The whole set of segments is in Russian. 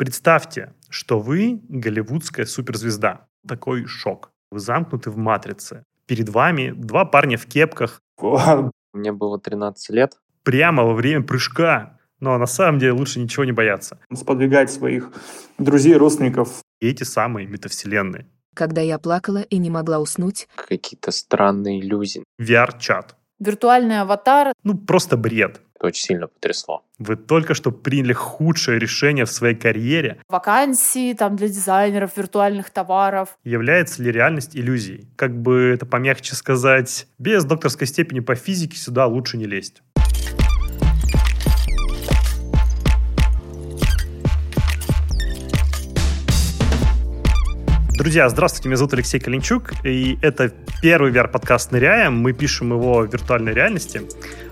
Представьте, что вы голливудская суперзвезда. Такой шок. Вы замкнуты в матрице. Перед вами два парня в кепках. Мне было 13 лет. Прямо во время прыжка. Но на самом деле лучше ничего не бояться. Сподвигать своих друзей, родственников. И эти самые метавселенные. Когда я плакала и не могла уснуть. Какие-то странные иллюзии. VR-чат. Виртуальный аватар. Ну, просто бред. Это очень сильно потрясло. Вы только что приняли худшее решение в своей карьере. Вакансии там для дизайнеров виртуальных товаров. Является ли реальность иллюзией? Как бы это помягче сказать, без докторской степени по физике сюда лучше не лезть. Друзья, здравствуйте, меня зовут Алексей Калинчук, и это первый VR-подкаст «Ныряем». Мы пишем его в виртуальной реальности.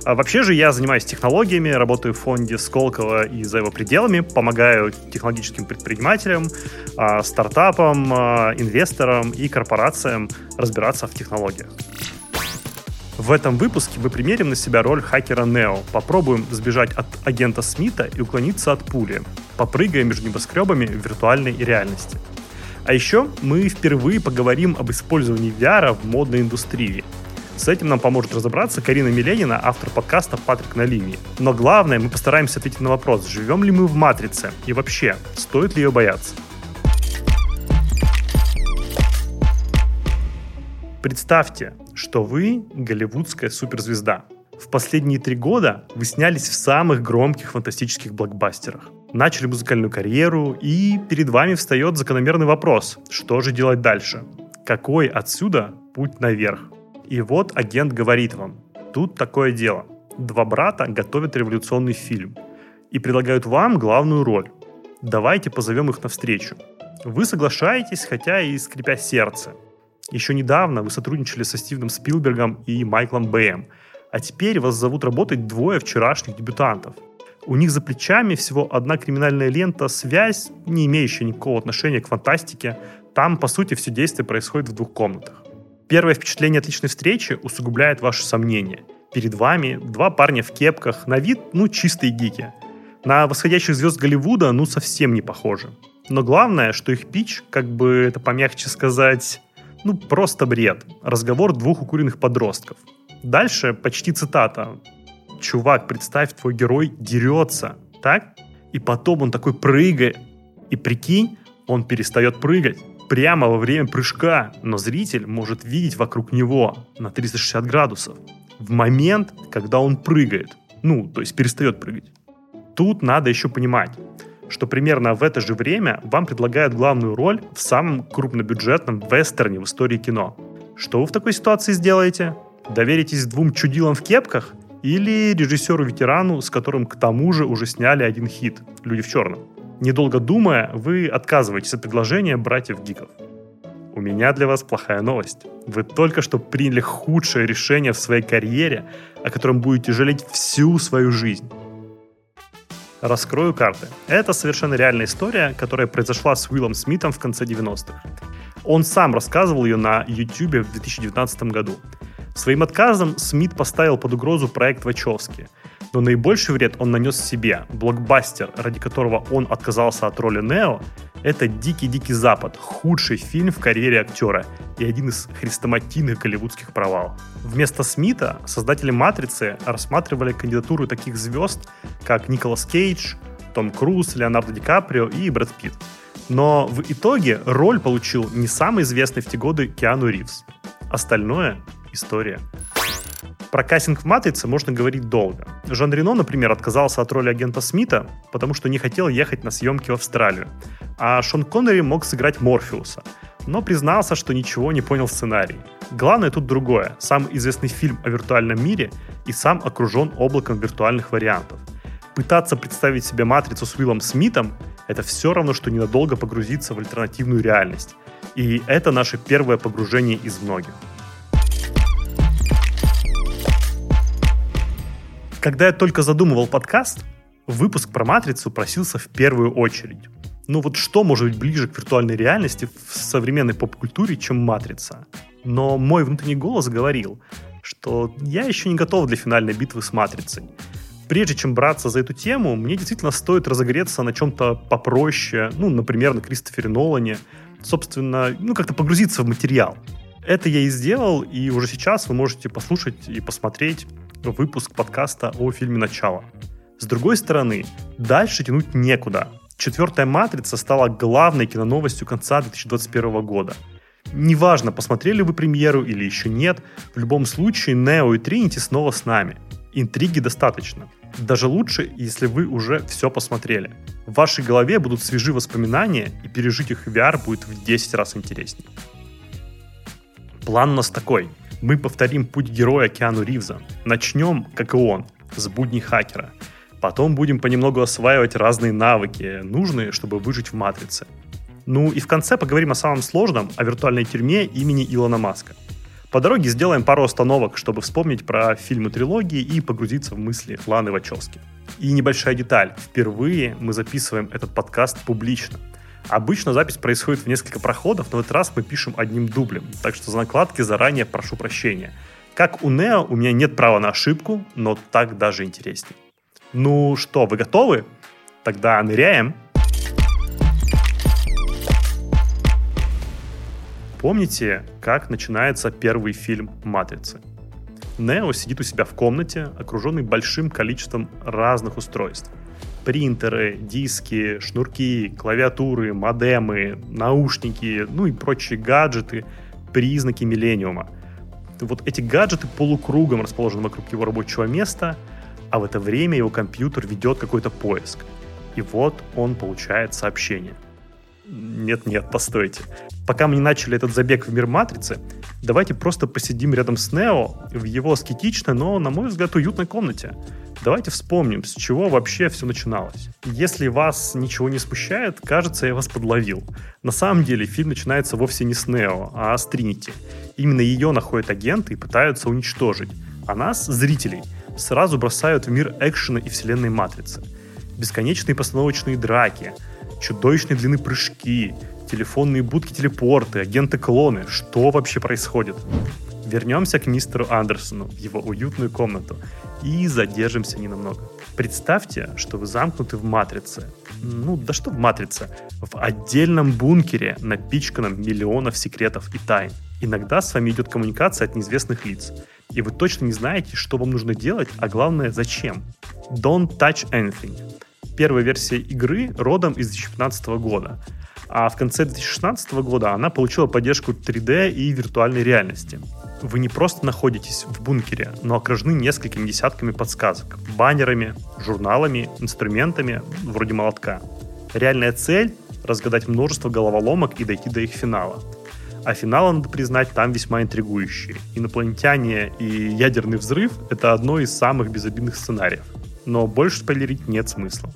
А вообще же я занимаюсь технологиями, работаю в фонде Сколково и за его пределами, помогаю технологическим предпринимателям, а, стартапам, а, инвесторам и корпорациям разбираться в технологиях. В этом выпуске мы примерим на себя роль хакера Нео, попробуем сбежать от агента Смита и уклониться от пули, попрыгая между небоскребами в виртуальной реальности – а еще мы впервые поговорим об использовании VR в модной индустрии. С этим нам поможет разобраться Карина Миленина, автор подкаста «Патрик на линии». Но главное, мы постараемся ответить на вопрос, живем ли мы в матрице и вообще, стоит ли ее бояться. Представьте, что вы голливудская суперзвезда. В последние три года вы снялись в самых громких фантастических блокбастерах начали музыкальную карьеру, и перед вами встает закономерный вопрос, что же делать дальше? Какой отсюда путь наверх? И вот агент говорит вам, тут такое дело. Два брата готовят революционный фильм и предлагают вам главную роль. Давайте позовем их навстречу. Вы соглашаетесь, хотя и скрипя сердце. Еще недавно вы сотрудничали со Стивеном Спилбергом и Майклом Бэем, а теперь вас зовут работать двое вчерашних дебютантов – у них за плечами всего одна криминальная лента, связь, не имеющая никакого отношения к фантастике. Там, по сути, все действие происходит в двух комнатах. Первое впечатление от личной встречи усугубляет ваши сомнения. Перед вами два парня в кепках, на вид, ну, чистые гики. На восходящих звезд Голливуда, ну, совсем не похожи. Но главное, что их пич, как бы это помягче сказать, ну, просто бред. Разговор двух укуренных подростков. Дальше почти цитата чувак, представь, твой герой дерется, так? И потом он такой прыгает. И прикинь, он перестает прыгать прямо во время прыжка, но зритель может видеть вокруг него на 360 градусов в момент, когда он прыгает. Ну, то есть перестает прыгать. Тут надо еще понимать, что примерно в это же время вам предлагают главную роль в самом крупнобюджетном вестерне в истории кино. Что вы в такой ситуации сделаете? Доверитесь двум чудилам в кепках или режиссеру-ветерану, с которым к тому же уже сняли один хит «Люди в черном». Недолго думая, вы отказываетесь от предложения братьев Гиков. У меня для вас плохая новость. Вы только что приняли худшее решение в своей карьере, о котором будете жалеть всю свою жизнь. Раскрою карты. Это совершенно реальная история, которая произошла с Уиллом Смитом в конце 90-х. Он сам рассказывал ее на YouTube в 2019 году. Своим отказом Смит поставил под угрозу проект Вачовски. Но наибольший вред он нанес себе. Блокбастер, ради которого он отказался от роли Нео, это «Дикий-дикий Запад», худший фильм в карьере актера и один из хрестоматийных голливудских провалов. Вместо Смита создатели «Матрицы» рассматривали кандидатуру таких звезд, как Николас Кейдж, Том Круз, Леонардо Ди Каприо и Брэд Питт. Но в итоге роль получил не самый известный в те годы Киану Ривз. Остальное история. Про кастинг в «Матрице» можно говорить долго. Жан Рено, например, отказался от роли агента Смита, потому что не хотел ехать на съемки в Австралию. А Шон Коннери мог сыграть Морфеуса, но признался, что ничего не понял в сценарии. Главное тут другое. Самый известный фильм о виртуальном мире и сам окружен облаком виртуальных вариантов. Пытаться представить себе «Матрицу» с Уиллом Смитом – это все равно, что ненадолго погрузиться в альтернативную реальность. И это наше первое погружение из многих. Когда я только задумывал подкаст, выпуск про матрицу просился в первую очередь. Ну вот что может быть ближе к виртуальной реальности в современной поп-культуре, чем матрица? Но мой внутренний голос говорил, что я еще не готов для финальной битвы с матрицей. прежде чем браться за эту тему, мне действительно стоит разогреться на чем-то попроще, ну, например, на Кристофере Нолане, собственно, ну, как-то погрузиться в материал. Это я и сделал, и уже сейчас вы можете послушать и посмотреть выпуск подкаста о фильме «Начало». С другой стороны, дальше тянуть некуда. Четвертая «Матрица» стала главной киноновостью конца 2021 года. Неважно, посмотрели вы премьеру или еще нет, в любом случае Нео и Тринити снова с нами. Интриги достаточно. Даже лучше, если вы уже все посмотрели. В вашей голове будут свежи воспоминания, и пережить их в VR будет в 10 раз интереснее. План у нас такой. Мы повторим путь героя Киану Ривза. Начнем, как и он, с будней хакера. Потом будем понемногу осваивать разные навыки, нужные, чтобы выжить в матрице. Ну и в конце поговорим о самом сложном, о виртуальной тюрьме имени Илона Маска. По дороге сделаем пару остановок, чтобы вспомнить про фильмы трилогии и погрузиться в мысли Ланы Вачовски. И небольшая деталь. Впервые мы записываем этот подкаст публично. Обычно запись происходит в несколько проходов, но в этот раз мы пишем одним дублем, так что за накладки заранее прошу прощения. Как у Нео, у меня нет права на ошибку, но так даже интереснее. Ну что, вы готовы? Тогда ныряем. Помните, как начинается первый фильм «Матрицы»? Нео сидит у себя в комнате, окруженный большим количеством разных устройств. Принтеры, диски, шнурки, клавиатуры, модемы, наушники, ну и прочие гаджеты, признаки миллениума. Вот эти гаджеты полукругом расположены вокруг его рабочего места, а в это время его компьютер ведет какой-то поиск. И вот он получает сообщение – нет-нет, постойте. Пока мы не начали этот забег в мир Матрицы, давайте просто посидим рядом с Нео в его аскетичной, но, на мой взгляд, уютной комнате. Давайте вспомним, с чего вообще все начиналось. Если вас ничего не смущает, кажется, я вас подловил. На самом деле фильм начинается вовсе не с Нео, а с Тринити. Именно ее находят агенты и пытаются уничтожить. А нас, зрителей, сразу бросают в мир экшена и вселенной Матрицы. Бесконечные постановочные драки — чудовищной длины прыжки, телефонные будки-телепорты, агенты-клоны. Что вообще происходит? Вернемся к мистеру Андерсону в его уютную комнату и задержимся ненамного. Представьте, что вы замкнуты в матрице. Ну, да что в матрице? В отдельном бункере, напичканном миллионов секретов и тайн. Иногда с вами идет коммуникация от неизвестных лиц, и вы точно не знаете, что вам нужно делать, а главное, зачем. Don't touch anything первая версия игры родом из 2015 года. А в конце 2016 года она получила поддержку 3D и виртуальной реальности. Вы не просто находитесь в бункере, но окружены несколькими десятками подсказок, баннерами, журналами, инструментами, вроде молотка. Реальная цель — разгадать множество головоломок и дойти до их финала. А финал, надо признать, там весьма интригующий. Инопланетяне и ядерный взрыв — это одно из самых безобидных сценариев но больше спойлерить нет смысла.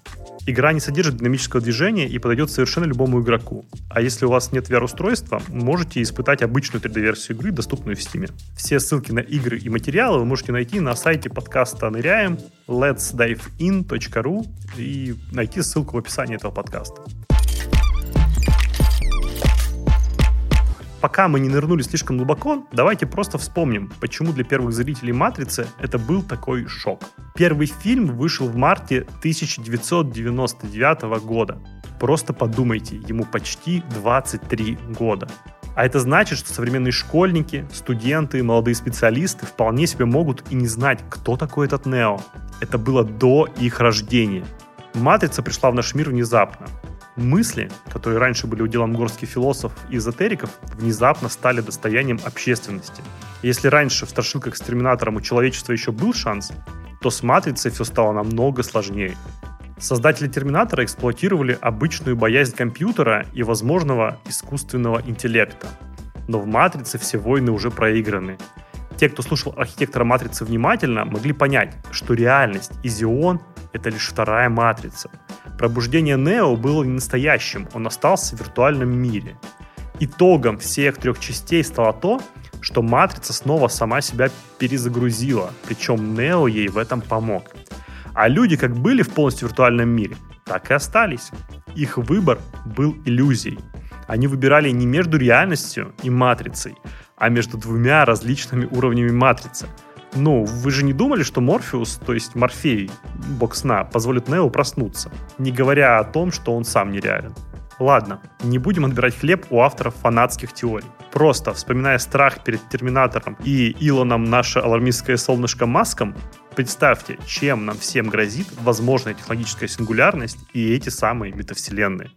Игра не содержит динамического движения и подойдет совершенно любому игроку. А если у вас нет VR-устройства, можете испытать обычную 3D-версию игры, доступную в Steam. Все ссылки на игры и материалы вы можете найти на сайте подкаста «Ныряем» letsdivein.ru и найти ссылку в описании этого подкаста. Пока мы не нырнули слишком глубоко, давайте просто вспомним, почему для первых зрителей «Матрицы» это был такой шок. Первый фильм вышел в марте 1999 года. Просто подумайте, ему почти 23 года. А это значит, что современные школьники, студенты, молодые специалисты вполне себе могут и не знать, кто такой этот Нео. Это было до их рождения. «Матрица» пришла в наш мир внезапно. Мысли, которые раньше были уделом горских философов и эзотериков, внезапно стали достоянием общественности. Если раньше в страшилках с Терминатором у человечества еще был шанс, то с Матрицей все стало намного сложнее. Создатели Терминатора эксплуатировали обычную боязнь компьютера и возможного искусственного интеллекта. Но в Матрице все войны уже проиграны. Те, кто слушал архитектора Матрицы внимательно, могли понять, что реальность и Зион — это лишь вторая Матрица — Пробуждение Нео было не настоящим, он остался в виртуальном мире. Итогом всех трех частей стало то, что Матрица снова сама себя перезагрузила, причем Нео ей в этом помог. А люди как были в полностью виртуальном мире, так и остались. Их выбор был иллюзией. Они выбирали не между реальностью и матрицей, а между двумя различными уровнями матрицы. Ну, вы же не думали, что Морфеус, то есть Морфей, бог сна, позволит Нео проснуться, не говоря о том, что он сам нереален. Ладно, не будем отбирать хлеб у авторов фанатских теорий. Просто, вспоминая страх перед Терминатором и Илоном наше алармистское солнышко Маском, представьте, чем нам всем грозит возможная технологическая сингулярность и эти самые метавселенные.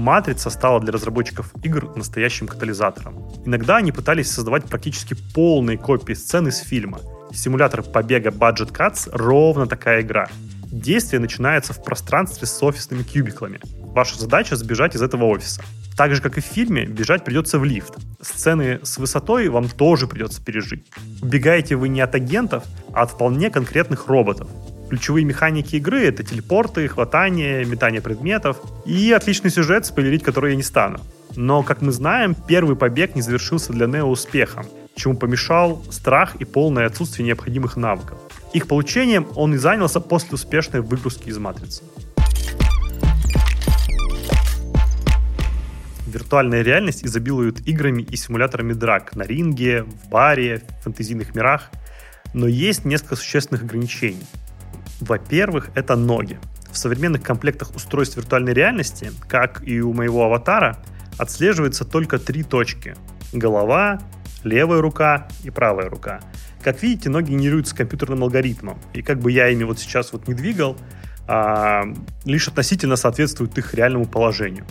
Матрица стала для разработчиков игр настоящим катализатором. Иногда они пытались создавать практически полные копии сцены из фильма. Симулятор побега Budget Cuts ровно такая игра. Действие начинается в пространстве с офисными кубиклами. Ваша задача сбежать из этого офиса. Так же, как и в фильме, бежать придется в лифт. Сцены с высотой вам тоже придется пережить. Убегаете вы не от агентов, а от вполне конкретных роботов. Ключевые механики игры — это телепорты, хватание, метание предметов и отличный сюжет, спойлерить который я не стану. Но, как мы знаем, первый побег не завершился для Нео успехом, чему помешал страх и полное отсутствие необходимых навыков. Их получением он и занялся после успешной выгрузки из «Матрицы». Виртуальная реальность изобилует играми и симуляторами драк на ринге, в баре, в фэнтезийных мирах. Но есть несколько существенных ограничений. Во-первых, это ноги. В современных комплектах устройств виртуальной реальности, как и у моего аватара, отслеживается только три точки. Голова, левая рука и правая рука. Как видите, ноги генерируются компьютерным алгоритмом. И как бы я ими вот сейчас вот не двигал, а, лишь относительно соответствуют их реальному положению.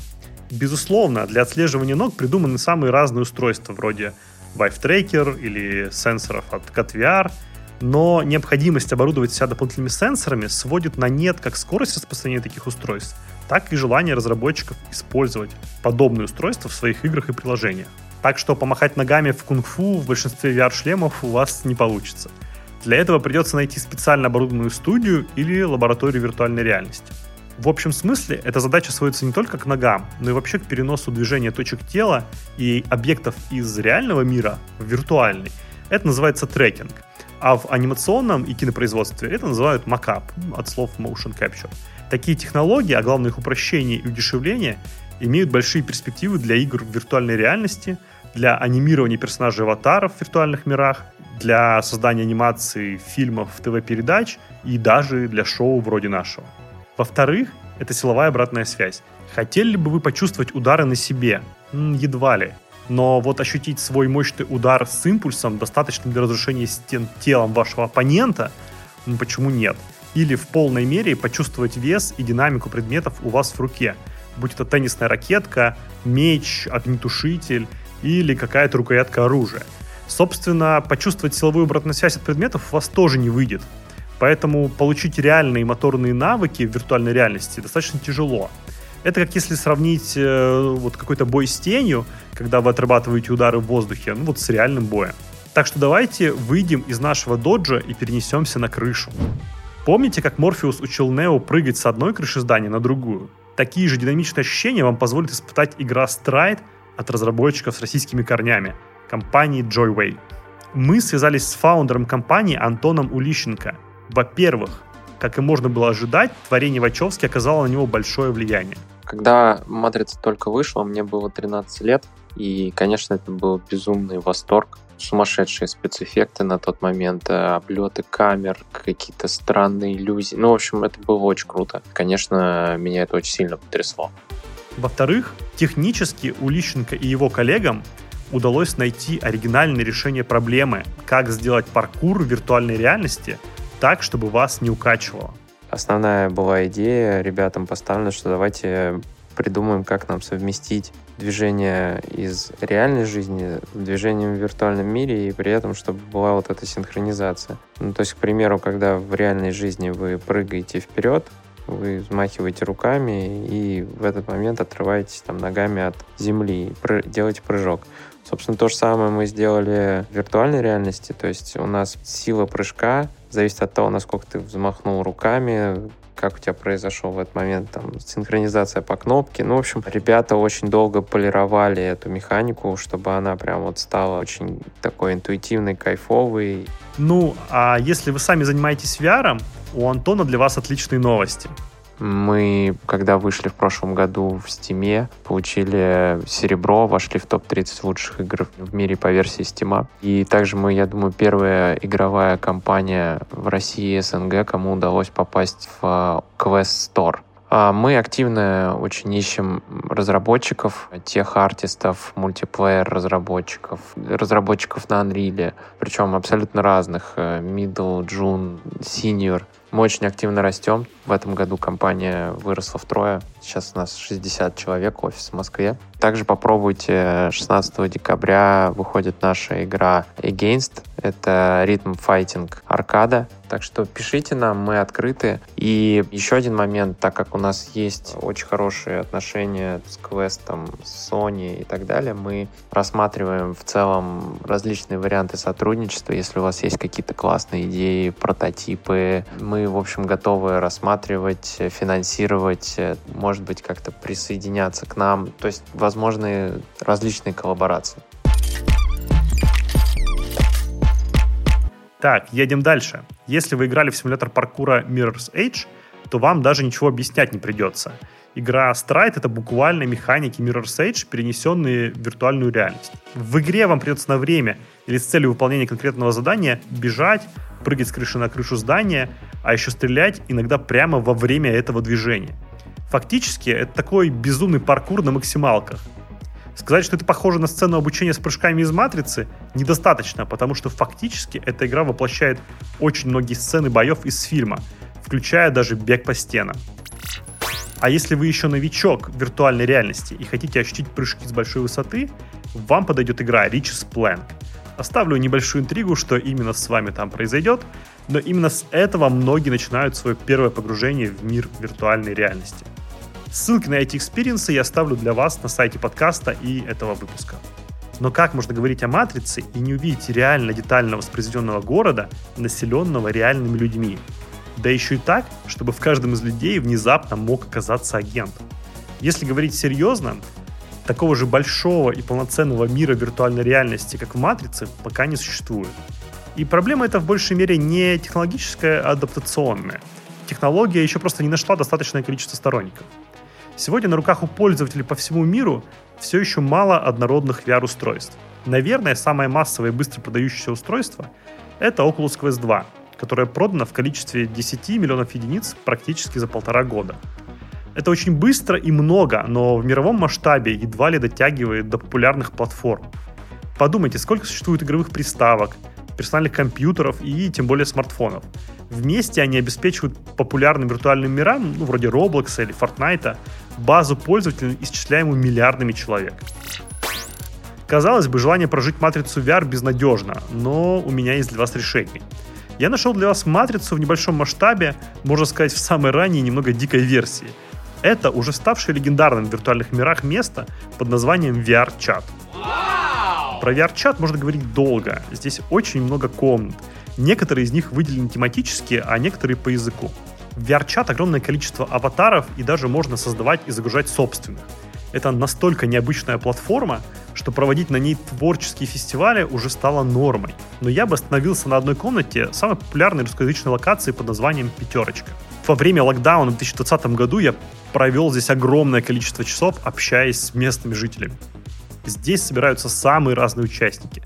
Безусловно, для отслеживания ног придуманы самые разные устройства, вроде Vive Tracker или сенсоров от CatVR – но необходимость оборудовать себя дополнительными сенсорами сводит на нет как скорость распространения таких устройств, так и желание разработчиков использовать подобные устройства в своих играх и приложениях. Так что помахать ногами в кунг-фу в большинстве VR-шлемов у вас не получится. Для этого придется найти специально оборудованную студию или лабораторию виртуальной реальности. В общем смысле эта задача сводится не только к ногам, но и вообще к переносу движения точек тела и объектов из реального мира в виртуальный. Это называется трекинг. А в анимационном и кинопроизводстве это называют макап, от слов motion capture. Такие технологии, а главное их упрощение и удешевление, имеют большие перспективы для игр в виртуальной реальности, для анимирования персонажей аватаров в виртуальных мирах, для создания анимации фильмов, ТВ-передач и даже для шоу вроде нашего. Во-вторых, это силовая обратная связь. Хотели бы вы почувствовать удары на себе? Едва ли но вот ощутить свой мощный удар с импульсом достаточно для разрушения стен телом вашего оппонента, ну почему нет? Или в полной мере почувствовать вес и динамику предметов у вас в руке, будь это теннисная ракетка, меч, огнетушитель или какая-то рукоятка оружия. Собственно, почувствовать силовую обратную связь от предметов у вас тоже не выйдет. Поэтому получить реальные моторные навыки в виртуальной реальности достаточно тяжело. Это как если сравнить э, вот какой-то бой с тенью, когда вы отрабатываете удары в воздухе, ну вот с реальным боем. Так что давайте выйдем из нашего доджа и перенесемся на крышу. Помните, как Морфеус учил Нео прыгать с одной крыши здания на другую? Такие же динамичные ощущения вам позволит испытать игра Stride от разработчиков с российскими корнями, компании Joyway. Мы связались с фаундером компании Антоном Улищенко. Во-первых, как и можно было ожидать, творение Вачовски оказало на него большое влияние. Когда «Матрица» только вышла, мне было 13 лет, и, конечно, это был безумный восторг. Сумасшедшие спецэффекты на тот момент, э, облеты камер, какие-то странные иллюзии. Ну, в общем, это было очень круто. Конечно, меня это очень сильно потрясло. Во-вторых, технически у Лищенко и его коллегам удалось найти оригинальное решение проблемы, как сделать паркур в виртуальной реальности так, чтобы вас не укачивало. Основная была идея ребятам поставлена, что давайте придумаем, как нам совместить движение из реальной жизни с движением в виртуальном мире, и при этом, чтобы была вот эта синхронизация. Ну, то есть, к примеру, когда в реальной жизни вы прыгаете вперед, вы взмахиваете руками и в этот момент отрываетесь там ногами от земли, делаете прыжок. Собственно, то же самое мы сделали в виртуальной реальности, то есть у нас сила прыжка зависит от того, насколько ты взмахнул руками, как у тебя произошел в этот момент там синхронизация по кнопке. Ну, в общем, ребята очень долго полировали эту механику, чтобы она прям вот стала очень такой интуитивной, кайфовой. Ну, а если вы сами занимаетесь VR, у Антона для вас отличные новости. Мы, когда вышли в прошлом году в Стиме, получили серебро, вошли в топ-30 лучших игр в мире по версии Стима. И также мы, я думаю, первая игровая компания в России и СНГ, кому удалось попасть в Quest Store. А мы активно очень ищем разработчиков, тех артистов, мультиплеер разработчиков, разработчиков на Unreal, причем абсолютно разных, э, middle, june, senior. Мы очень активно растем. В этом году компания выросла втрое. Сейчас у нас 60 человек, офис в Москве. Также попробуйте 16 декабря выходит наша игра Against. Это ритм файтинг аркада. Так что пишите нам, мы открыты. И еще один момент, так как у нас есть очень хорошие отношения с Квестом, с Sony и так далее, мы рассматриваем в целом различные варианты сотрудничества. Если у вас есть какие-то классные идеи, прототипы, мы, в общем, готовы рассматривать, финансировать, может быть, как-то присоединяться к нам. То есть, возможны различные коллаборации. Так, едем дальше. Если вы играли в симулятор паркура Mirror's Edge, то вам даже ничего объяснять не придется. Игра Stride — это буквально механики Mirror's Edge, перенесенные в виртуальную реальность. В игре вам придется на время или с целью выполнения конкретного задания бежать, прыгать с крыши на крышу здания, а еще стрелять иногда прямо во время этого движения. Фактически, это такой безумный паркур на максималках. Сказать, что это похоже на сцену обучения с прыжками из «Матрицы» недостаточно, потому что фактически эта игра воплощает очень многие сцены боев из фильма, включая даже бег по стенам. А если вы еще новичок в виртуальной реальности и хотите ощутить прыжки с большой высоты, вам подойдет игра Richie's Plank. Оставлю небольшую интригу, что именно с вами там произойдет, но именно с этого многие начинают свое первое погружение в мир виртуальной реальности – Ссылки на эти experience -ы я оставлю для вас на сайте подкаста и этого выпуска. Но как можно говорить о матрице и не увидеть реально детально воспроизведенного города, населенного реальными людьми? Да еще и так, чтобы в каждом из людей внезапно мог оказаться агент. Если говорить серьезно, такого же большого и полноценного мира виртуальной реальности, как в «Матрице», пока не существует. И проблема эта в большей мере не технологическая, а адаптационная. Технология еще просто не нашла достаточное количество сторонников. Сегодня на руках у пользователей по всему миру все еще мало однородных VR-устройств. Наверное, самое массовое и быстро продающееся устройство — это Oculus Quest 2, которое продано в количестве 10 миллионов единиц практически за полтора года. Это очень быстро и много, но в мировом масштабе едва ли дотягивает до популярных платформ. Подумайте, сколько существует игровых приставок, персональных компьютеров и тем более смартфонов. Вместе они обеспечивают популярным виртуальным мирам, ну, вроде Roblox или Fortnite, базу пользователей, исчисляемую миллиардами человек. Казалось бы, желание прожить матрицу VR безнадежно, но у меня есть для вас решение. Я нашел для вас матрицу в небольшом масштабе, можно сказать, в самой ранней немного дикой версии. Это уже ставшее легендарным в виртуальных мирах место под названием VR-чат. Про VR-чат можно говорить долго. Здесь очень много комнат. Некоторые из них выделены тематически, а некоторые по языку. В VR-чат огромное количество аватаров и даже можно создавать и загружать собственных. Это настолько необычная платформа, что проводить на ней творческие фестивали уже стало нормой. Но я бы остановился на одной комнате самой популярной русскоязычной локации под названием «Пятерочка». Во время локдауна в 2020 году я провел здесь огромное количество часов, общаясь с местными жителями. Здесь собираются самые разные участники.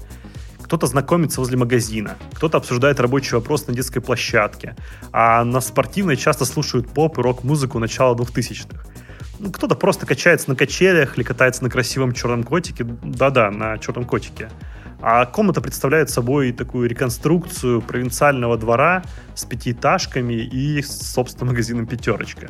Кто-то знакомится возле магазина, кто-то обсуждает рабочий вопрос на детской площадке, а на спортивной часто слушают поп и рок-музыку начала 2000-х. Ну, кто-то просто качается на качелях или катается на красивом черном котике. Да-да, на черном котике. А комната представляет собой такую реконструкцию провинциального двора с пятиэтажками и, собственно, магазином «Пятерочка».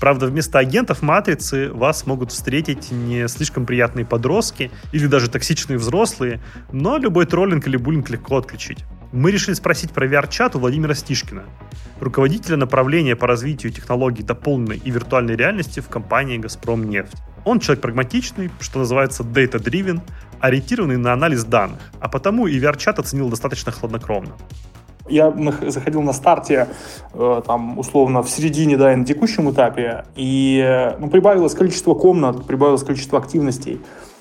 Правда, вместо агентов матрицы вас могут встретить не слишком приятные подростки или даже токсичные взрослые, но любой троллинг или буллинг легко отключить. Мы решили спросить про VR-чат у Владимира Стишкина, руководителя направления по развитию технологий дополненной и виртуальной реальности в компании «Газпром нефть». Он человек прагматичный, что называется data-driven, ориентированный на анализ данных, а потому и VR-чат оценил достаточно хладнокровно. Я заходил на старте, э, там, условно, в середине, да, и на текущем этапе, и ну, прибавилось количество комнат, прибавилось количество активностей.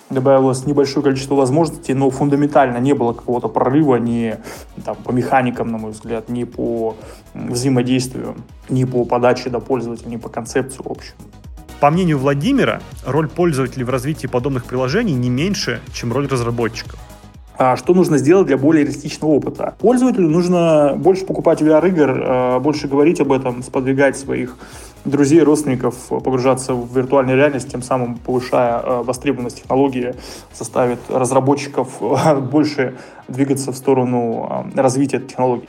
добавилось небольшое количество возможностей, но фундаментально не было какого-то прорыва ни там, по механикам, на мой взгляд, ни по взаимодействию, ни по подаче до пользователя, ни по концепции общей. По мнению Владимира, роль пользователей в развитии подобных приложений не меньше, чем роль разработчиков. А что нужно сделать для более реалистичного опыта? Пользователю нужно больше покупать VR-игр, а, больше говорить об этом, сподвигать своих друзей, родственников, погружаться в виртуальную реальность, тем самым повышая а, востребованность технологии, заставит разработчиков больше двигаться в сторону развития технологий.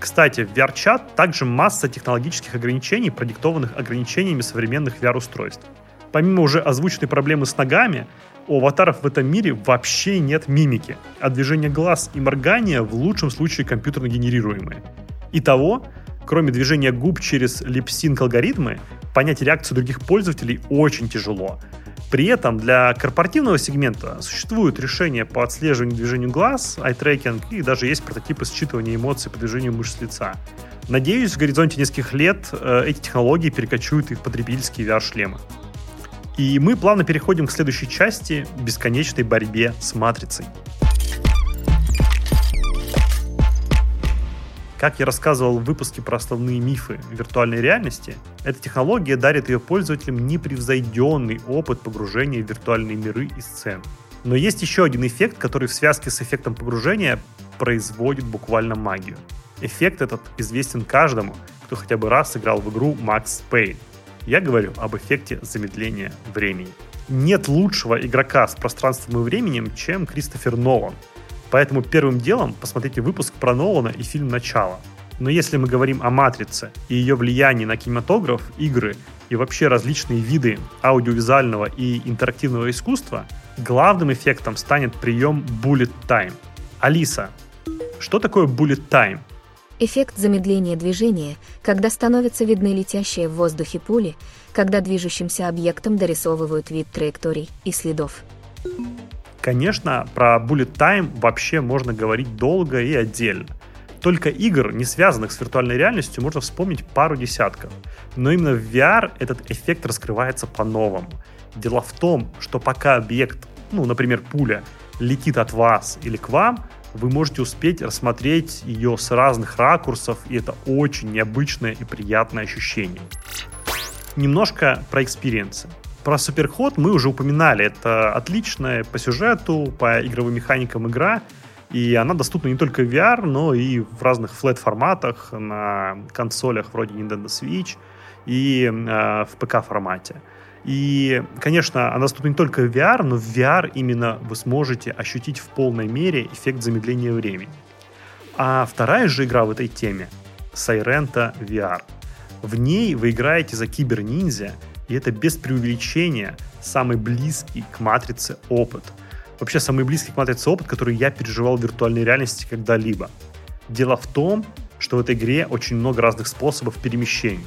Кстати, в VR-чат также масса технологических ограничений, продиктованных ограничениями современных VR-устройств. Помимо уже озвученной проблемы с ногами, у аватаров в этом мире вообще нет мимики, а движение глаз и моргания в лучшем случае компьютерно генерируемые. Итого, кроме движения губ через липсинг алгоритмы, понять реакцию других пользователей очень тяжело. При этом для корпоративного сегмента существуют решения по отслеживанию движения глаз, eye-tracking и даже есть прототипы считывания эмоций по движению мышц лица. Надеюсь, в горизонте нескольких лет э, эти технологии перекочуют и в потребительские VR-шлемы. И мы плавно переходим к следующей части — бесконечной борьбе с матрицей. Как я рассказывал в выпуске про основные мифы виртуальной реальности, эта технология дарит ее пользователям непревзойденный опыт погружения в виртуальные миры и сцены. Но есть еще один эффект, который в связке с эффектом погружения производит буквально магию. Эффект этот известен каждому, кто хотя бы раз играл в игру Max Payne. Я говорю об эффекте замедления времени. Нет лучшего игрока с пространством и временем, чем Кристофер Нолан. Поэтому первым делом посмотрите выпуск про Нолана и фильм «Начало». Но если мы говорим о «Матрице» и ее влиянии на кинематограф, игры и вообще различные виды аудиовизуального и интерактивного искусства, главным эффектом станет прием Bullet Time. Алиса, что такое Bullet Time? Эффект замедления движения, когда становятся видны летящие в воздухе пули, когда движущимся объектам дорисовывают вид траекторий и следов. Конечно, про Bullet Time вообще можно говорить долго и отдельно. Только игр, не связанных с виртуальной реальностью, можно вспомнить пару десятков. Но именно в VR этот эффект раскрывается по-новому. Дело в том, что пока объект, ну, например, пуля, летит от вас или к вам, вы можете успеть рассмотреть ее с разных ракурсов, и это очень необычное и приятное ощущение. Немножко про experience -ы. Про Superhot мы уже упоминали. Это отличная по сюжету, по игровым механикам игра. И она доступна не только в VR, но и в разных flat -форматах на консолях вроде Nintendo Switch и э, в ПК-формате. И, конечно, она доступна не только в VR, но в VR именно вы сможете ощутить в полной мере эффект замедления времени. А вторая же игра в этой теме — Sirenta VR. В ней вы играете за кибер-ниндзя, и это без преувеличения самый близкий к матрице опыт. Вообще самый близкий к матрице опыт, который я переживал в виртуальной реальности когда-либо. Дело в том, что в этой игре очень много разных способов перемещений.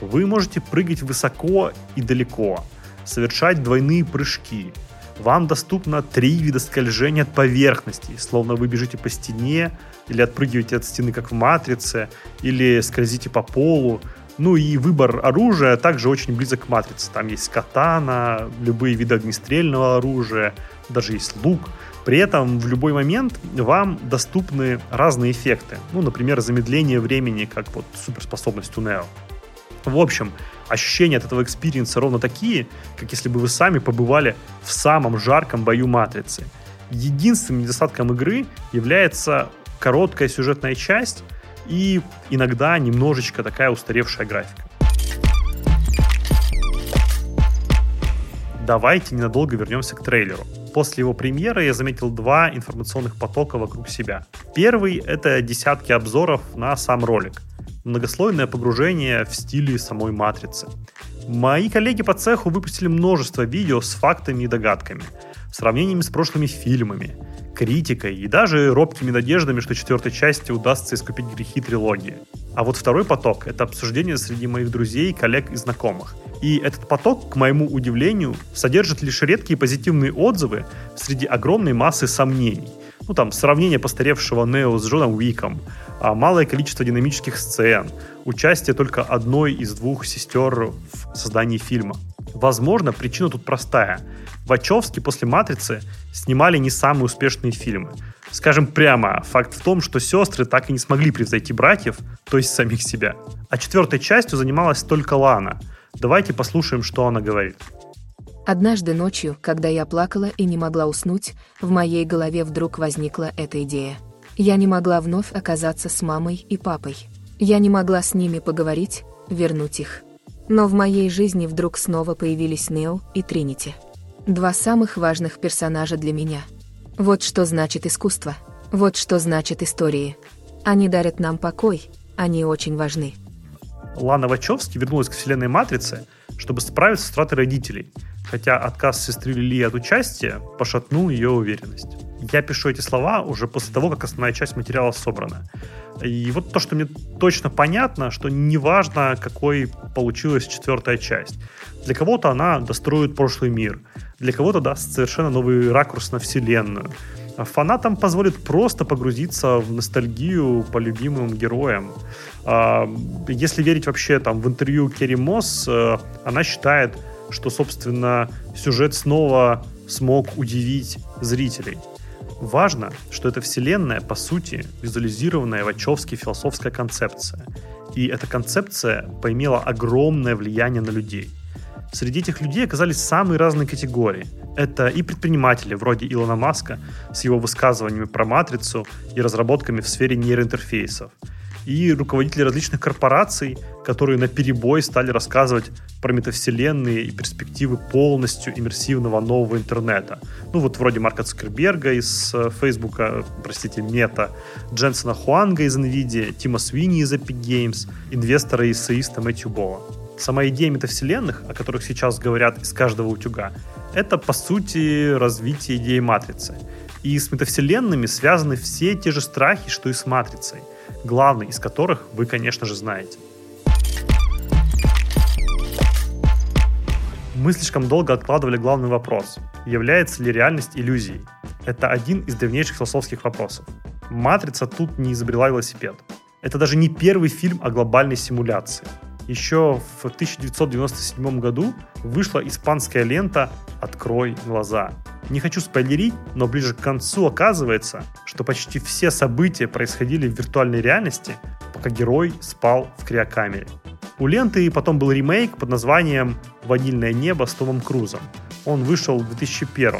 Вы можете прыгать высоко и далеко, совершать двойные прыжки. Вам доступно три вида скольжения от поверхности, словно вы бежите по стене, или отпрыгиваете от стены, как в «Матрице», или скользите по полу. Ну и выбор оружия также очень близок к «Матрице». Там есть катана, любые виды огнестрельного оружия, даже есть лук. При этом в любой момент вам доступны разные эффекты. Ну, например, замедление времени, как вот суперспособность у Нео. В общем, ощущения от этого experience -а ровно такие, как если бы вы сами побывали в самом жарком бою Матрицы. Единственным недостатком игры является короткая сюжетная часть и иногда немножечко такая устаревшая графика. Давайте ненадолго вернемся к трейлеру. После его премьеры я заметил два информационных потока вокруг себя. Первый — это десятки обзоров на сам ролик многослойное погружение в стиле самой матрицы. Мои коллеги по цеху выпустили множество видео с фактами и догадками, сравнениями с прошлыми фильмами, критикой и даже робкими надеждами, что четвертой части удастся искупить грехи трилогии. А вот второй поток — это обсуждение среди моих друзей, коллег и знакомых. И этот поток, к моему удивлению, содержит лишь редкие позитивные отзывы среди огромной массы сомнений. Ну там, сравнение постаревшего Нео с Джоном Уиком, малое количество динамических сцен, участие только одной из двух сестер в создании фильма. Возможно, причина тут простая. Вачовски после «Матрицы» снимали не самые успешные фильмы. Скажем прямо, факт в том, что сестры так и не смогли превзойти братьев, то есть самих себя. А четвертой частью занималась только Лана. Давайте послушаем, что она говорит. Однажды ночью, когда я плакала и не могла уснуть, в моей голове вдруг возникла эта идея. Я не могла вновь оказаться с мамой и папой. Я не могла с ними поговорить, вернуть их. Но в моей жизни вдруг снова появились Нео и Тринити. Два самых важных персонажа для меня. Вот что значит искусство. Вот что значит истории. Они дарят нам покой, они очень важны. Лана Вачовски вернулась к вселенной Матрицы, чтобы справиться с утратой родителей, хотя отказ сестры Лили от участия пошатнул ее уверенность. Я пишу эти слова уже после того, как основная часть материала собрана. И вот то, что мне точно понятно, что неважно, какой получилась четвертая часть. Для кого-то она достроит прошлый мир, для кого-то даст совершенно новый ракурс на вселенную. А фанатам позволит просто погрузиться в ностальгию по любимым героям. А, если верить вообще там в интервью Керри Мосс, э, она считает, что, собственно, сюжет снова смог удивить зрителей. Важно, что эта вселенная, по сути, визуализированная Вачовски философская концепция. И эта концепция поимела огромное влияние на людей. Среди этих людей оказались самые разные категории. Это и предприниматели, вроде Илона Маска, с его высказываниями про матрицу и разработками в сфере нейроинтерфейсов – и руководители различных корпораций, которые на перебой стали рассказывать про метавселенные и перспективы полностью иммерсивного нового интернета. Ну вот вроде Марка Цукерберга из э, Фейсбука, простите, Мета, Дженсона Хуанга из NVIDIA, Тима Свини из Epic Games, инвестора и эссеиста Мэтью Бола. Сама идея метавселенных, о которых сейчас говорят из каждого утюга, это, по сути, развитие идеи матрицы. И с метавселенными связаны все те же страхи, что и с матрицей – главный из которых вы, конечно же, знаете. Мы слишком долго откладывали главный вопрос. Является ли реальность иллюзией? Это один из древнейших философских вопросов. «Матрица» тут не изобрела велосипед. Это даже не первый фильм о глобальной симуляции. Еще в 1997 году вышла испанская лента «Открой глаза», не хочу спойлерить, но ближе к концу оказывается, что почти все события происходили в виртуальной реальности, пока герой спал в криокамере. У ленты потом был ремейк под названием «Ванильное небо» с Томом Крузом. Он вышел в 2001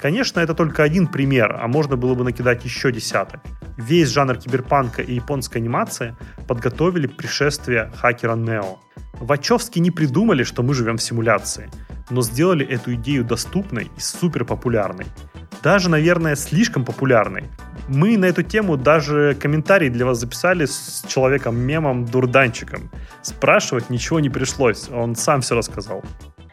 Конечно, это только один пример, а можно было бы накидать еще десяток. Весь жанр киберпанка и японской анимации подготовили пришествие хакера Нео. Вачовски не придумали, что мы живем в симуляции – но сделали эту идею доступной и супер популярной. Даже, наверное, слишком популярной. Мы на эту тему даже комментарий для вас записали с человеком-мемом Дурданчиком. Спрашивать ничего не пришлось, он сам все рассказал.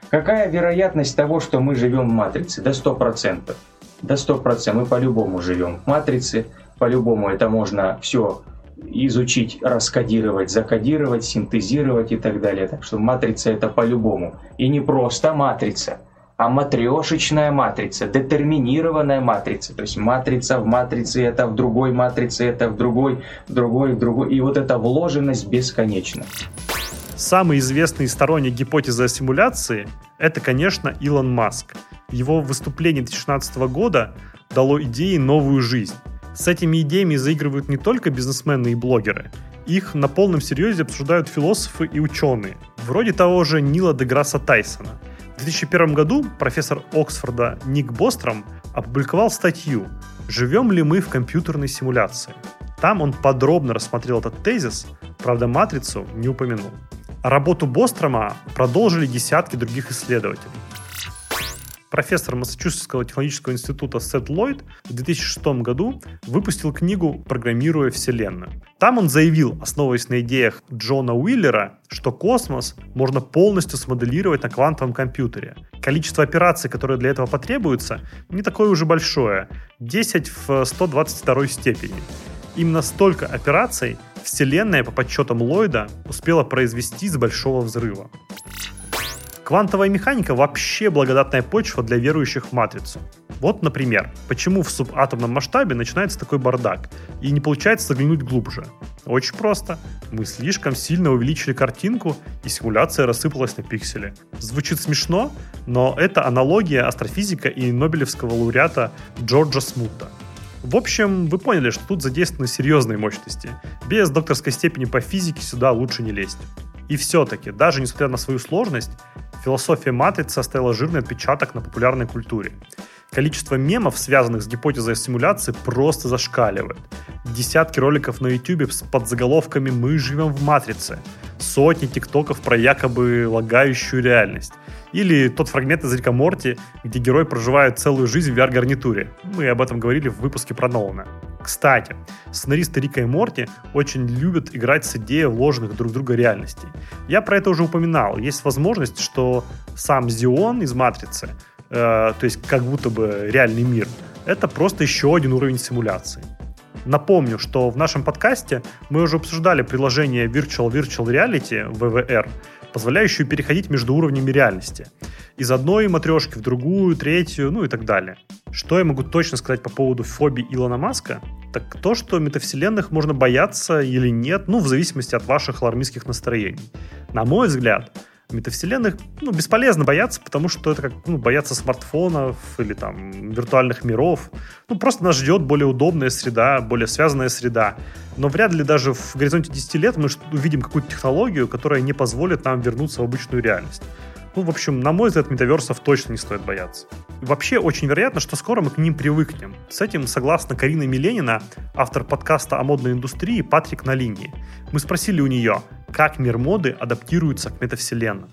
Какая вероятность того, что мы живем в матрице? До 100%. До 100%. Мы по-любому живем в матрице. По-любому это можно все изучить, раскодировать, закодировать, синтезировать и так далее. Так что матрица это по-любому. И не просто матрица, а матрешечная матрица, детерминированная матрица. То есть матрица в матрице, это в другой матрице, это в другой, в другой, в другой. И вот эта вложенность бесконечна. Самый известный сторонник гипотезы о симуляции – это, конечно, Илон Маск. Его выступление 2016 года дало идее новую жизнь. С этими идеями заигрывают не только бизнесмены и блогеры. Их на полном серьезе обсуждают философы и ученые, вроде того же Нила Деграсса Тайсона. В 2001 году профессор Оксфорда Ник Бостром опубликовал статью «Живем ли мы в компьютерной симуляции?». Там он подробно рассмотрел этот тезис, правда матрицу не упомянул. Работу Бострома продолжили десятки других исследователей профессор Массачусетского технологического института Сет Ллойд в 2006 году выпустил книгу «Программируя Вселенную». Там он заявил, основываясь на идеях Джона Уиллера, что космос можно полностью смоделировать на квантовом компьютере. Количество операций, которые для этого потребуются, не такое уже большое – 10 в 122 степени. Именно столько операций Вселенная, по подсчетам Ллойда, успела произвести с Большого Взрыва. Квантовая механика вообще благодатная почва для верующих в матрицу. Вот, например, почему в субатомном масштабе начинается такой бардак и не получается заглянуть глубже? Очень просто. Мы слишком сильно увеличили картинку, и симуляция рассыпалась на пиксели. Звучит смешно, но это аналогия астрофизика и нобелевского лауреата Джорджа Смута. В общем, вы поняли, что тут задействованы серьезные мощности. Без докторской степени по физике сюда лучше не лезть. И все-таки, даже несмотря на свою сложность, философия матрицы оставила жирный отпечаток на популярной культуре. Количество мемов, связанных с гипотезой симуляции, просто зашкаливает. Десятки роликов на YouTube с подзаголовками «Мы живем в матрице», сотни тиктоков про якобы лагающую реальность. Или тот фрагмент из Рика Морти, где герой проживает целую жизнь в VR-гарнитуре. Мы об этом говорили в выпуске про Нолана. Кстати, сценаристы Рика и Морти очень любят играть с идеей вложенных друг в друга реальностей. Я про это уже упоминал. Есть возможность, что сам Зион из «Матрицы», э, то есть как будто бы реальный мир, это просто еще один уровень симуляции. Напомню, что в нашем подкасте мы уже обсуждали приложение Virtual Virtual Reality, VVR, позволяющую переходить между уровнями реальности. Из одной матрешки в другую, третью, ну и так далее. Что я могу точно сказать по поводу фобии Илона Маска? Так то, что метавселенных можно бояться или нет, ну, в зависимости от ваших алармистских настроений. На мой взгляд, метавселенных ну, бесполезно бояться, потому что это как ну, бояться смартфонов или там виртуальных миров. Ну, просто нас ждет более удобная среда, более связанная среда. Но вряд ли даже в горизонте 10 лет мы увидим какую-то технологию, которая не позволит нам вернуться в обычную реальность. Ну, в общем, на мой взгляд, метаверсов точно не стоит бояться. Вообще, очень вероятно, что скоро мы к ним привыкнем. С этим согласно Карина Миленина, автор подкаста о модной индустрии «Патрик на линии». Мы спросили у нее, как мир моды адаптируется к метавселенным.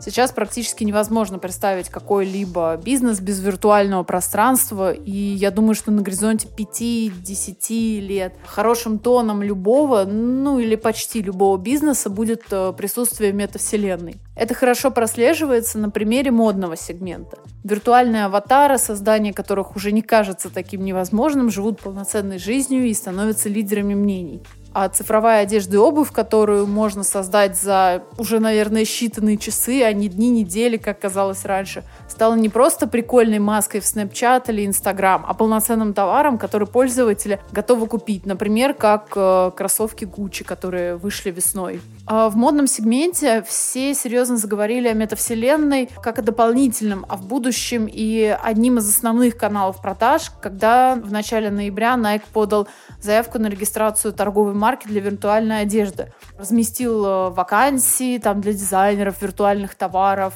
Сейчас практически невозможно представить какой-либо бизнес без виртуального пространства, и я думаю, что на горизонте 5-10 лет хорошим тоном любого, ну или почти любого бизнеса будет э, присутствие метавселенной. Это хорошо прослеживается на примере модного сегмента. Виртуальные аватары, создание которых уже не кажется таким невозможным, живут полноценной жизнью и становятся лидерами мнений. А цифровая одежда и обувь, которую можно создать за уже, наверное, считанные часы, а не дни, недели, как казалось раньше, стала не просто прикольной маской в Snapchat или Instagram, а полноценным товаром, который пользователи готовы купить. Например, как э, кроссовки Gucci, которые вышли весной. А в модном сегменте все серьезно заговорили о метавселенной как о дополнительном, а в будущем и одним из основных каналов продаж, когда в начале ноября Nike подал заявку на регистрацию торговой марки для виртуальной одежды. Разместил э, вакансии там для дизайнеров виртуальных товаров,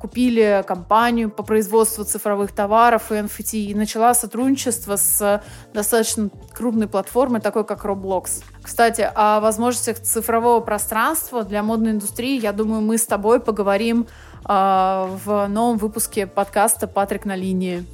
купили компанию по производству цифровых товаров и NFT и начала сотрудничество с достаточно крупной платформой, такой как Roblox. Кстати, о возможностях цифрового пространства для модной индустрии, я думаю, мы с тобой поговорим э, в новом выпуске подкаста «Патрик на линии».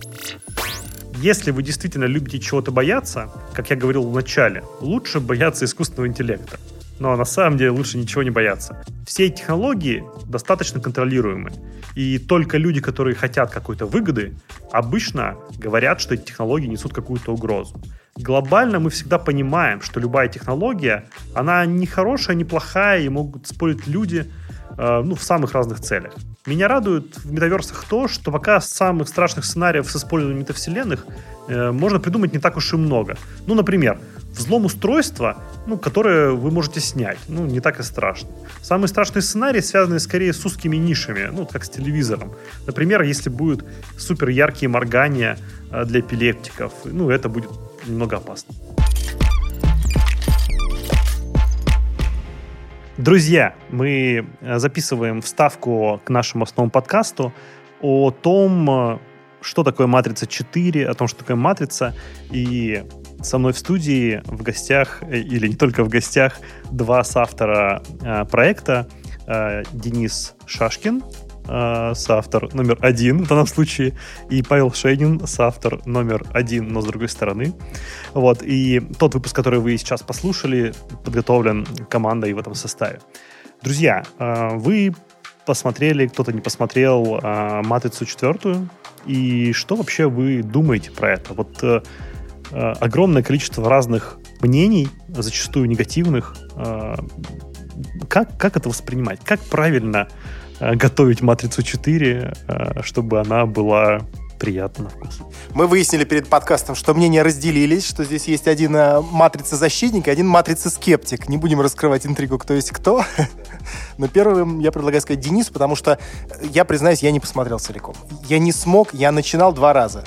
Если вы действительно любите чего-то бояться, как я говорил в начале, лучше бояться искусственного интеллекта. Но на самом деле лучше ничего не бояться. Все технологии достаточно контролируемы. И только люди, которые хотят какой-то выгоды, обычно говорят, что эти технологии несут какую-то угрозу. Глобально мы всегда понимаем, что любая технология, она не хорошая, не плохая, и могут спорить люди э, ну, в самых разных целях. Меня радует в метаверсах то, что пока самых страшных сценариев с использованием метавселенных э, можно придумать не так уж и много. Ну, например, взлом устройства, ну, которое вы можете снять. Ну, не так и страшно. Самые страшные сценарии связаны скорее с узкими нишами, ну, как с телевизором. Например, если будут супер яркие моргания э, для эпилептиков, ну, это будет немного опасно. Друзья, мы э, записываем вставку к нашему основному подкасту о том, э, что такое «Матрица 4», о том, что такое «Матрица». И со мной в студии в гостях, э, или не только в гостях, два соавтора проекта. Денис Шашкин, э, соавтор номер один в данном случае, и Павел Шейнин, соавтор номер один, но с другой стороны. Вот, и тот выпуск, который вы сейчас послушали, подготовлен командой в этом составе. Друзья, э, вы посмотрели, кто-то не посмотрел э, «Матрицу четвертую», и что вообще вы думаете про это? Вот э, э, огромное количество разных мнений, зачастую негативных. Э, как, как это воспринимать? Как правильно Э, готовить матрицу 4, э, чтобы она была приятно на вкус. Мы выяснили перед подкастом, что мнения разделились, что здесь есть один э, матрица-защитник и один матрица-скептик. Не будем раскрывать интригу, кто есть кто. Но первым я предлагаю сказать Денис, потому что, я признаюсь, я не посмотрел целиком. Я не смог, я начинал два раза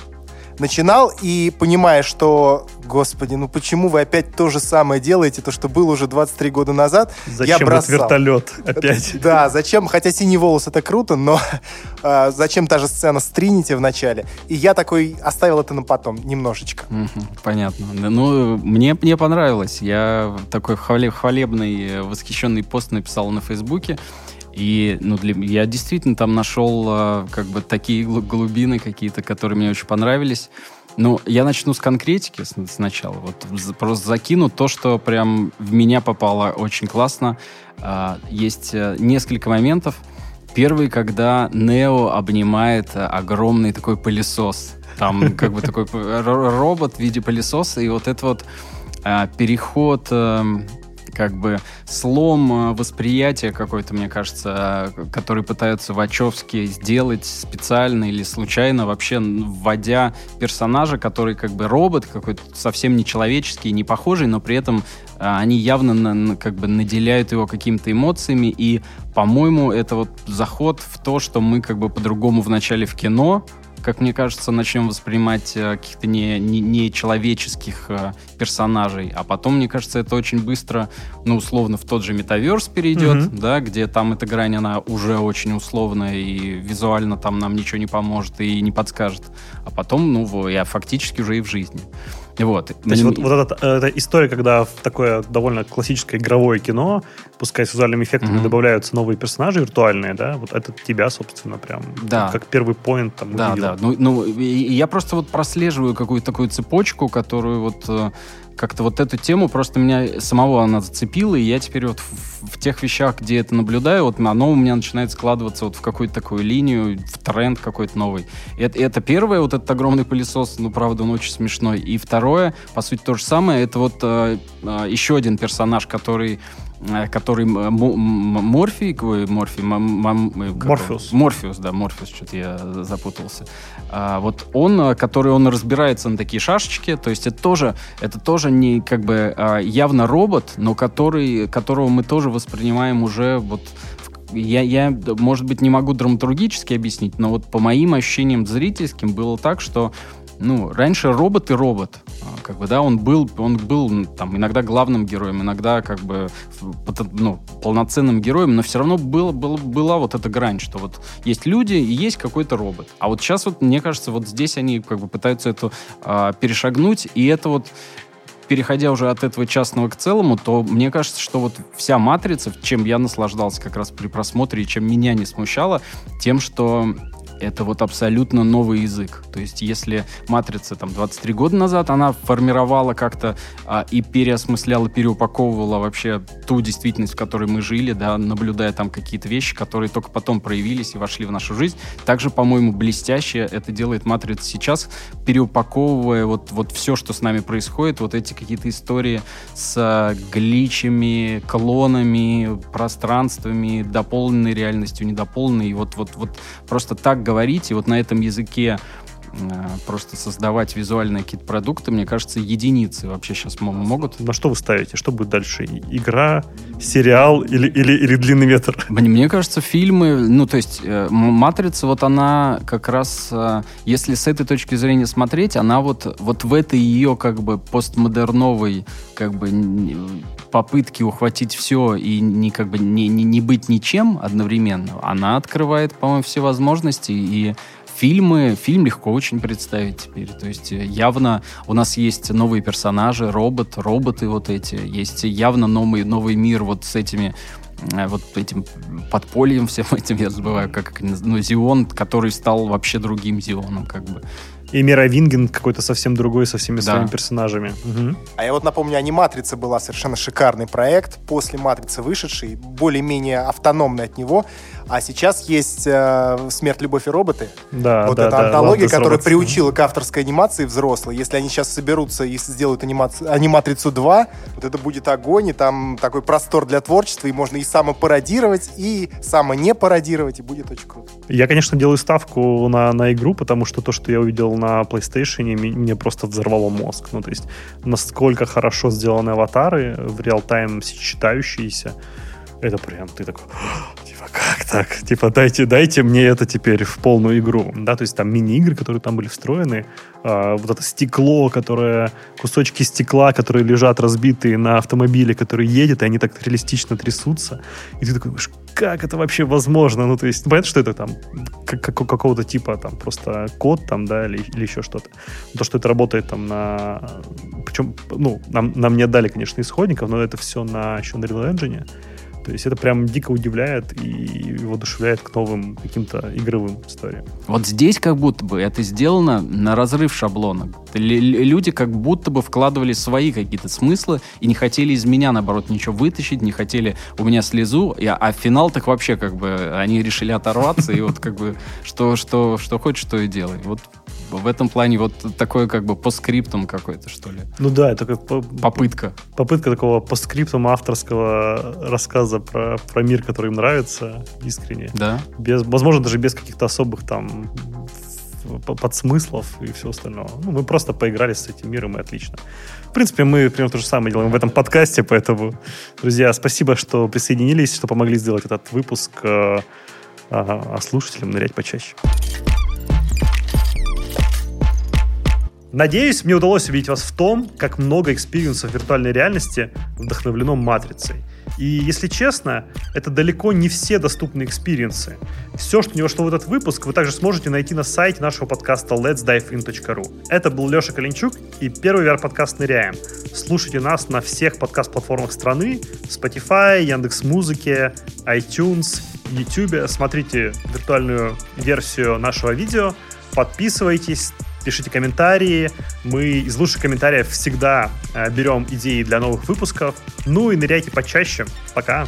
начинал и понимая, что, господи, ну почему вы опять то же самое делаете, то, что было уже 23 года назад, зачем я бросал. вертолет опять? Да, зачем, хотя синий волос это круто, но э, зачем та же сцена с Тринити в начале? И я такой оставил это на потом, немножечко. понятно. Ну, мне, мне понравилось. Я такой хвалебный, восхищенный пост написал на Фейсбуке. И ну, для, я действительно там нашел э, как бы такие глубины какие-то, которые мне очень понравились. Ну, я начну с конкретики сначала. Вот просто закину то, что прям в меня попало очень классно. Э, есть э, несколько моментов. Первый, когда Нео обнимает огромный такой пылесос. Там как бы такой робот в виде пылесоса, и вот это вот переход эм, как бы слом э, восприятия какой-то, мне кажется, который пытаются Вачовски сделать специально или случайно, вообще вводя персонажа, который как бы робот, какой-то совсем не человеческий, не похожий, но при этом э, они явно на, как бы наделяют его какими-то эмоциями, и, по-моему, это вот заход в то, что мы как бы по-другому в начале в кино как мне кажется, начнем воспринимать э, каких-то не, не, не человеческих э, персонажей, а потом, мне кажется, это очень быстро, ну, условно, в тот же метаверс перейдет, mm-hmm. да, где там эта грань, она уже очень условная, и визуально там нам ничего не поможет и не подскажет. А потом, ну, я фактически уже и в жизни. Вот. То есть вот, вот эта, э, эта история, когда в такое довольно классическое игровое кино, пускай с визуальными эффектами mm-hmm. добавляются новые персонажи виртуальные, да, вот это тебя, собственно, прям да. как первый поинт там Да, увидел. да. Ну, ну, я просто вот прослеживаю какую-то такую цепочку, которую вот э, как-то вот эту тему просто меня самого она зацепила, и я теперь вот в, тех вещах, где это наблюдаю, вот оно у меня начинает складываться вот в какую-то такую линию, в тренд какой-то новый. Это, это первое, вот этот огромный пылесос, ну, правда, он очень смешной. И второе, по сути, то же самое, это вот э, э, еще один персонаж, который Э, который Морфий, Морфий, Морфеус. Морфеус, да, Морфеус, что-то я запутался. А, вот он, э, который он разбирается на такие шашечки, то есть это тоже, это тоже не как бы а, явно робот, но который, которого мы тоже воспринимаем уже вот я, я, может быть, не могу драматургически объяснить, но вот по моим ощущениям зрительским было так, что ну, раньше робот и робот. А, как бы, да, он был, он был там иногда главным героем, иногда как бы ну, полноценным героем, но все равно было, было, была вот эта грань, что вот есть люди и есть какой-то робот. А вот сейчас вот, мне кажется, вот здесь они как бы пытаются это а, перешагнуть, и это вот переходя уже от этого частного к целому, то мне кажется, что вот вся матрица, чем я наслаждался как раз при просмотре и чем меня не смущало, тем, что это вот абсолютно новый язык. То есть если «Матрица» там 23 года назад, она формировала как-то а, и переосмысляла, переупаковывала вообще ту действительность, в которой мы жили, да, наблюдая там какие-то вещи, которые только потом проявились и вошли в нашу жизнь. Также, по-моему, блестяще это делает «Матрица» сейчас, переупаковывая вот, вот все, что с нами происходит, вот эти какие-то истории с гличами, клонами, пространствами, дополненной реальностью, недополненной. И вот, вот, вот просто так говорить, и вот на этом языке Э, просто создавать визуальные какие-то продукты, мне кажется, единицы вообще сейчас могут. На что вы ставите? Что будет дальше? Игра, сериал или, или, или длинный метр? Мне, мне кажется, фильмы, ну, то есть э, «Матрица», вот она как раз, э, если с этой точки зрения смотреть, она вот, вот в этой ее как бы постмодерновой как бы попытке ухватить все и не как бы не, не, не быть ничем одновременно, она открывает, по-моему, все возможности и Фильмы, фильм легко очень представить теперь. То есть э, явно у нас есть новые персонажи, робот, роботы вот эти. Есть явно новый, новый мир вот с этими э, вот этим подпольем всем этим, я забываю, как, ну, Зион, который стал вообще другим Зионом, как бы. И Мировинген какой-то совсем другой, со всеми да. своими персонажами. Угу. А я вот напомню, «Аниматрица» была совершенно шикарный проект, после «Матрицы» вышедший, более-менее автономный от него. А сейчас есть э, «Смерть, любовь и роботы». Да, вот да, эта да, антология, которая сработало. приучила к авторской анимации взрослые. Если они сейчас соберутся и сделают анимацию, аниматрицу 2, вот это будет огонь, и там такой простор для творчества, и можно и самопародировать, и само не пародировать, и будет очень круто. Я, конечно, делаю ставку на, на игру, потому что то, что я увидел на PlayStation, мне просто взорвало мозг. Ну, то есть, насколько хорошо сделаны аватары, в реал-тайм читающиеся, это прям, ты такой, типа, как так? Типа, дайте, дайте мне это теперь в полную игру. Да, то есть там мини-игры, которые там были встроены, а, вот это стекло, которое, кусочки стекла, которые лежат разбитые на автомобиле, который едет, и они так реалистично трясутся. И ты такой как это вообще возможно? Ну, то есть, понятно, что это там как, как- какого-то типа там просто код там, да, или, или еще что-то. То, что это работает там на... Причем, ну, нам, нам не отдали, конечно, исходников, но это все на еще на Unreal Engine. То есть это прям дико удивляет и воодушевляет к новым каким-то игровым историям. Вот здесь как будто бы это сделано на разрыв шаблона. Люди как будто бы вкладывали свои какие-то смыслы и не хотели из меня, наоборот, ничего вытащить, не хотели у меня слезу, а финал так вообще как бы они решили оторваться, и вот как бы что, что, что хочешь, что и делай. Вот в этом плане вот такое как бы по скриптум какой-то, что ли. Ну да, это как по- Попытка. попытка такого постскриптума авторского рассказа про, про мир, который им нравится искренне. Да? Без, возможно, даже без каких-то особых там подсмыслов и всего остального. Ну, мы просто поиграли с этим миром, и отлично. В принципе, мы примерно то же самое делаем в этом подкасте, поэтому, друзья, спасибо, что присоединились, что помогли сделать этот выпуск, а а слушателям нырять почаще. Надеюсь, мне удалось убедить вас в том, как много experience -ов виртуальной реальности вдохновлено матрицей. И, если честно, это далеко не все доступные experience -ы. Все, что не вошло в этот выпуск, вы также сможете найти на сайте нашего подкаста letsdivein.ru. Это был Леша Калинчук и первый VR-подкаст «Ныряем». Слушайте нас на всех подкаст-платформах страны, Spotify, Яндекс.Музыке, iTunes, YouTube. Смотрите виртуальную версию нашего видео, подписывайтесь, пишите комментарии. Мы из лучших комментариев всегда э, берем идеи для новых выпусков. Ну и ныряйте почаще. Пока.